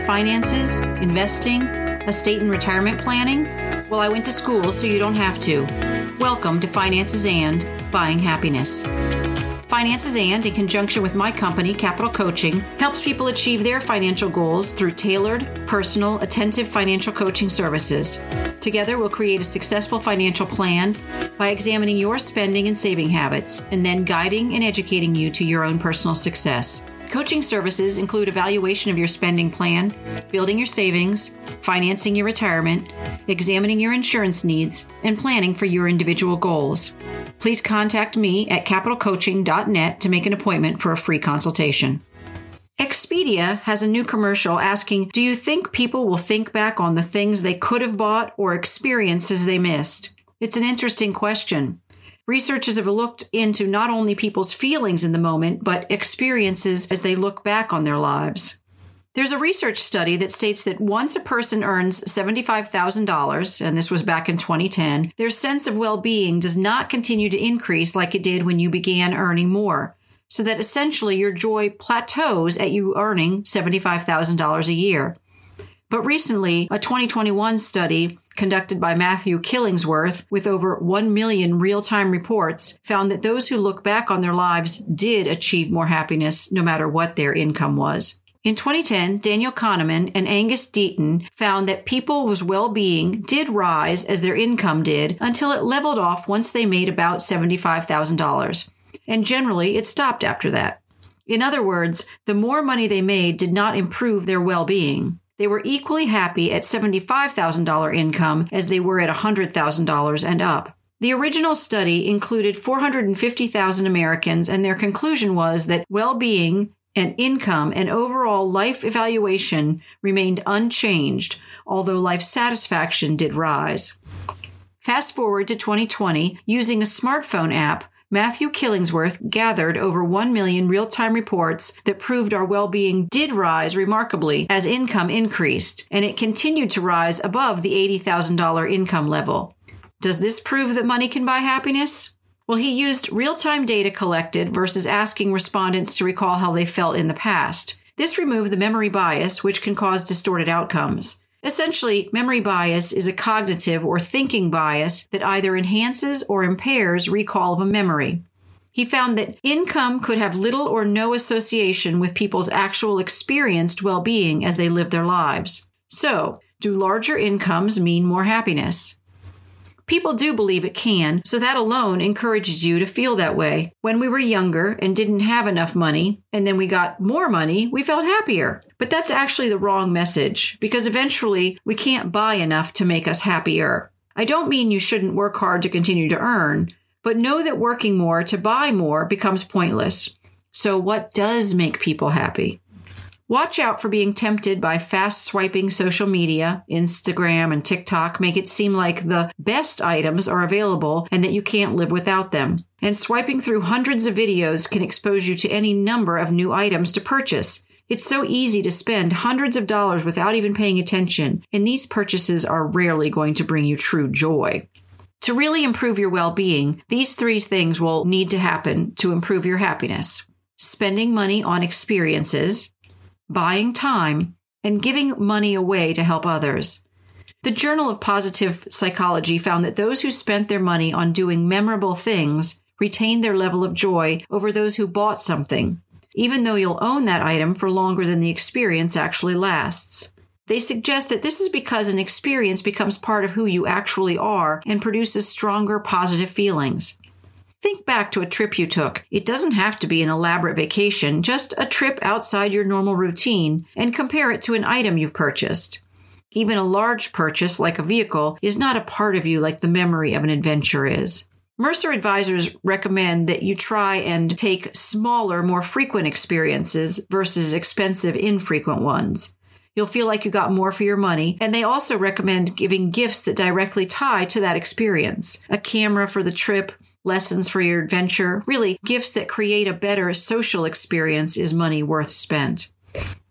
finances, investing, estate and retirement planning? Well, I went to school so you don't have to. Welcome to Finances and Buying Happiness. Finances and, in conjunction with my company, Capital Coaching, helps people achieve their financial goals through tailored, personal, attentive financial coaching services. Together, we'll create a successful financial plan by examining your spending and saving habits and then guiding and educating you to your own personal success. Coaching services include evaluation of your spending plan, building your savings, financing your retirement, examining your insurance needs, and planning for your individual goals please contact me at capitalcoaching.net to make an appointment for a free consultation. Expedia has a new commercial asking Do you think people will think back on the things they could have bought or experiences they missed? It's an interesting question. Researchers have looked into not only people's feelings in the moment, but experiences as they look back on their lives. There's a research study that states that once a person earns $75,000, and this was back in 2010, their sense of well being does not continue to increase like it did when you began earning more. So that essentially your joy plateaus at you earning $75,000 a year. But recently, a 2021 study conducted by Matthew Killingsworth with over 1 million real time reports found that those who look back on their lives did achieve more happiness no matter what their income was. In 2010, Daniel Kahneman and Angus Deaton found that people's well-being did rise as their income did until it leveled off once they made about $75,000. And generally, it stopped after that. In other words, the more money they made did not improve their well-being. They were equally happy at $75,000 income as they were at $100,000 and up. The original study included 450,000 Americans, and their conclusion was that well being and income and overall life evaluation remained unchanged, although life satisfaction did rise. Fast forward to 2020, using a smartphone app, Matthew Killingsworth gathered over 1 million real time reports that proved our well being did rise remarkably as income increased, and it continued to rise above the $80,000 income level. Does this prove that money can buy happiness? Well, he used real time data collected versus asking respondents to recall how they felt in the past. This removed the memory bias, which can cause distorted outcomes. Essentially, memory bias is a cognitive or thinking bias that either enhances or impairs recall of a memory. He found that income could have little or no association with people's actual experienced well being as they live their lives. So, do larger incomes mean more happiness? People do believe it can, so that alone encourages you to feel that way. When we were younger and didn't have enough money, and then we got more money, we felt happier. But that's actually the wrong message, because eventually we can't buy enough to make us happier. I don't mean you shouldn't work hard to continue to earn, but know that working more to buy more becomes pointless. So, what does make people happy? Watch out for being tempted by fast swiping social media. Instagram and TikTok make it seem like the best items are available and that you can't live without them. And swiping through hundreds of videos can expose you to any number of new items to purchase. It's so easy to spend hundreds of dollars without even paying attention, and these purchases are rarely going to bring you true joy. To really improve your well being, these three things will need to happen to improve your happiness spending money on experiences, buying time, and giving money away to help others. The Journal of Positive Psychology found that those who spent their money on doing memorable things retained their level of joy over those who bought something, even though you'll own that item for longer than the experience actually lasts. They suggest that this is because an experience becomes part of who you actually are and produces stronger positive feelings. Think back to a trip you took. It doesn't have to be an elaborate vacation, just a trip outside your normal routine, and compare it to an item you've purchased. Even a large purchase, like a vehicle, is not a part of you like the memory of an adventure is. Mercer advisors recommend that you try and take smaller, more frequent experiences versus expensive, infrequent ones. You'll feel like you got more for your money, and they also recommend giving gifts that directly tie to that experience a camera for the trip, lessons for your adventure, really gifts that create a better social experience is money worth spent.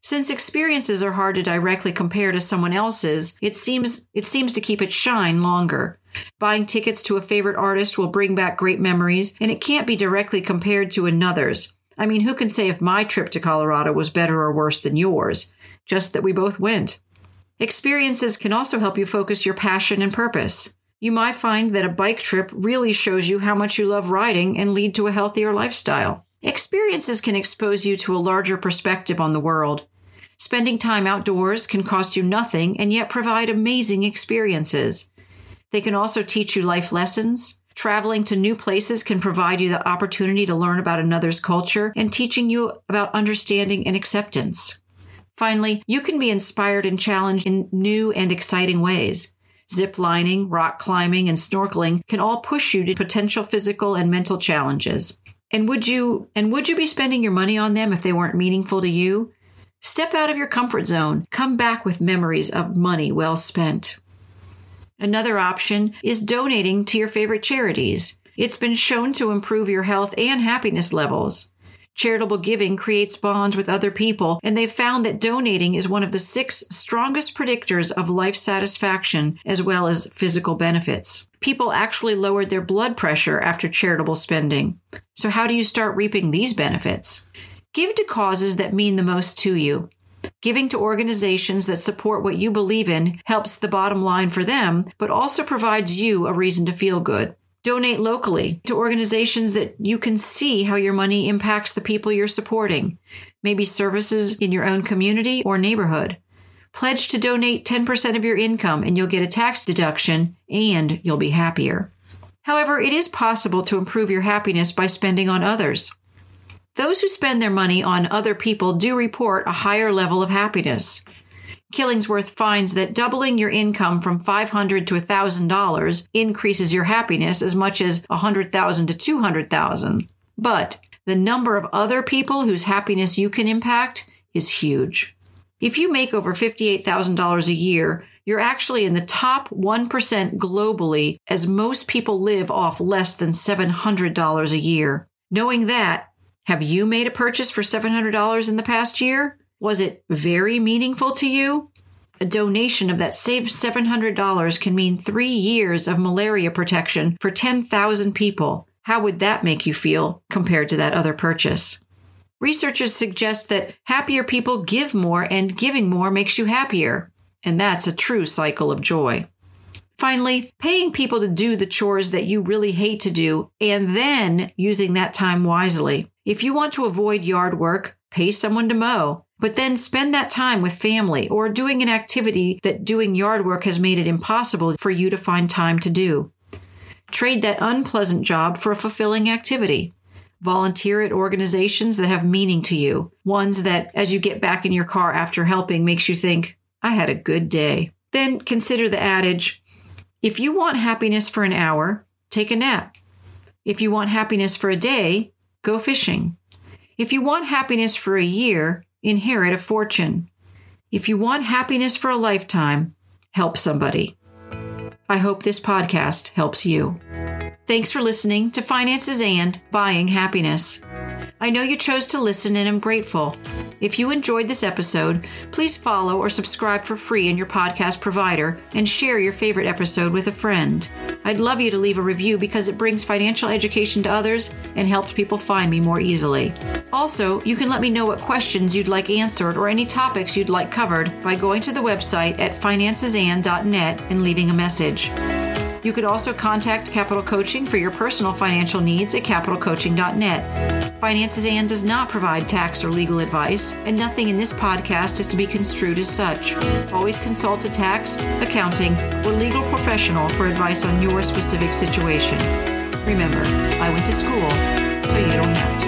Since experiences are hard to directly compare to someone else's, it seems it seems to keep its shine longer. Buying tickets to a favorite artist will bring back great memories, and it can't be directly compared to another's. I mean, who can say if my trip to Colorado was better or worse than yours? Just that we both went. Experiences can also help you focus your passion and purpose. You might find that a bike trip really shows you how much you love riding and lead to a healthier lifestyle. Experiences can expose you to a larger perspective on the world. Spending time outdoors can cost you nothing and yet provide amazing experiences. They can also teach you life lessons. Traveling to new places can provide you the opportunity to learn about another's culture and teaching you about understanding and acceptance. Finally, you can be inspired and challenged in new and exciting ways. Zip lining, rock climbing, and snorkeling can all push you to potential physical and mental challenges. And would you and would you be spending your money on them if they weren't meaningful to you? Step out of your comfort zone. Come back with memories of money well spent. Another option is donating to your favorite charities. It's been shown to improve your health and happiness levels. Charitable giving creates bonds with other people, and they've found that donating is one of the six strongest predictors of life satisfaction as well as physical benefits. People actually lowered their blood pressure after charitable spending. So, how do you start reaping these benefits? Give to causes that mean the most to you. Giving to organizations that support what you believe in helps the bottom line for them, but also provides you a reason to feel good. Donate locally to organizations that you can see how your money impacts the people you're supporting, maybe services in your own community or neighborhood. Pledge to donate 10% of your income and you'll get a tax deduction and you'll be happier. However, it is possible to improve your happiness by spending on others. Those who spend their money on other people do report a higher level of happiness. Killingsworth finds that doubling your income from $500 to $1,000 increases your happiness as much as $100,000 to $200,000. But the number of other people whose happiness you can impact is huge. If you make over $58,000 a year, you're actually in the top 1% globally, as most people live off less than $700 a year. Knowing that, have you made a purchase for $700 in the past year? Was it very meaningful to you? A donation of that saved $700 can mean three years of malaria protection for 10,000 people. How would that make you feel compared to that other purchase? Researchers suggest that happier people give more, and giving more makes you happier. And that's a true cycle of joy. Finally, paying people to do the chores that you really hate to do and then using that time wisely. If you want to avoid yard work, pay someone to mow, but then spend that time with family or doing an activity that doing yard work has made it impossible for you to find time to do. Trade that unpleasant job for a fulfilling activity. Volunteer at organizations that have meaning to you, ones that, as you get back in your car after helping, makes you think, I had a good day. Then consider the adage if you want happiness for an hour, take a nap. If you want happiness for a day, go fishing. If you want happiness for a year, inherit a fortune. If you want happiness for a lifetime, help somebody. I hope this podcast helps you. Thanks for listening to Finances and Buying Happiness. I know you chose to listen and I'm grateful. If you enjoyed this episode, please follow or subscribe for free in your podcast provider and share your favorite episode with a friend. I'd love you to leave a review because it brings financial education to others and helps people find me more easily. Also, you can let me know what questions you'd like answered or any topics you'd like covered by going to the website at financesan.net and leaving a message. You could also contact Capital Coaching for your personal financial needs at capitalcoaching.net. Finances and does not provide tax or legal advice, and nothing in this podcast is to be construed as such. Always consult a tax, accounting, or legal professional for advice on your specific situation. Remember, I went to school, so you don't have to.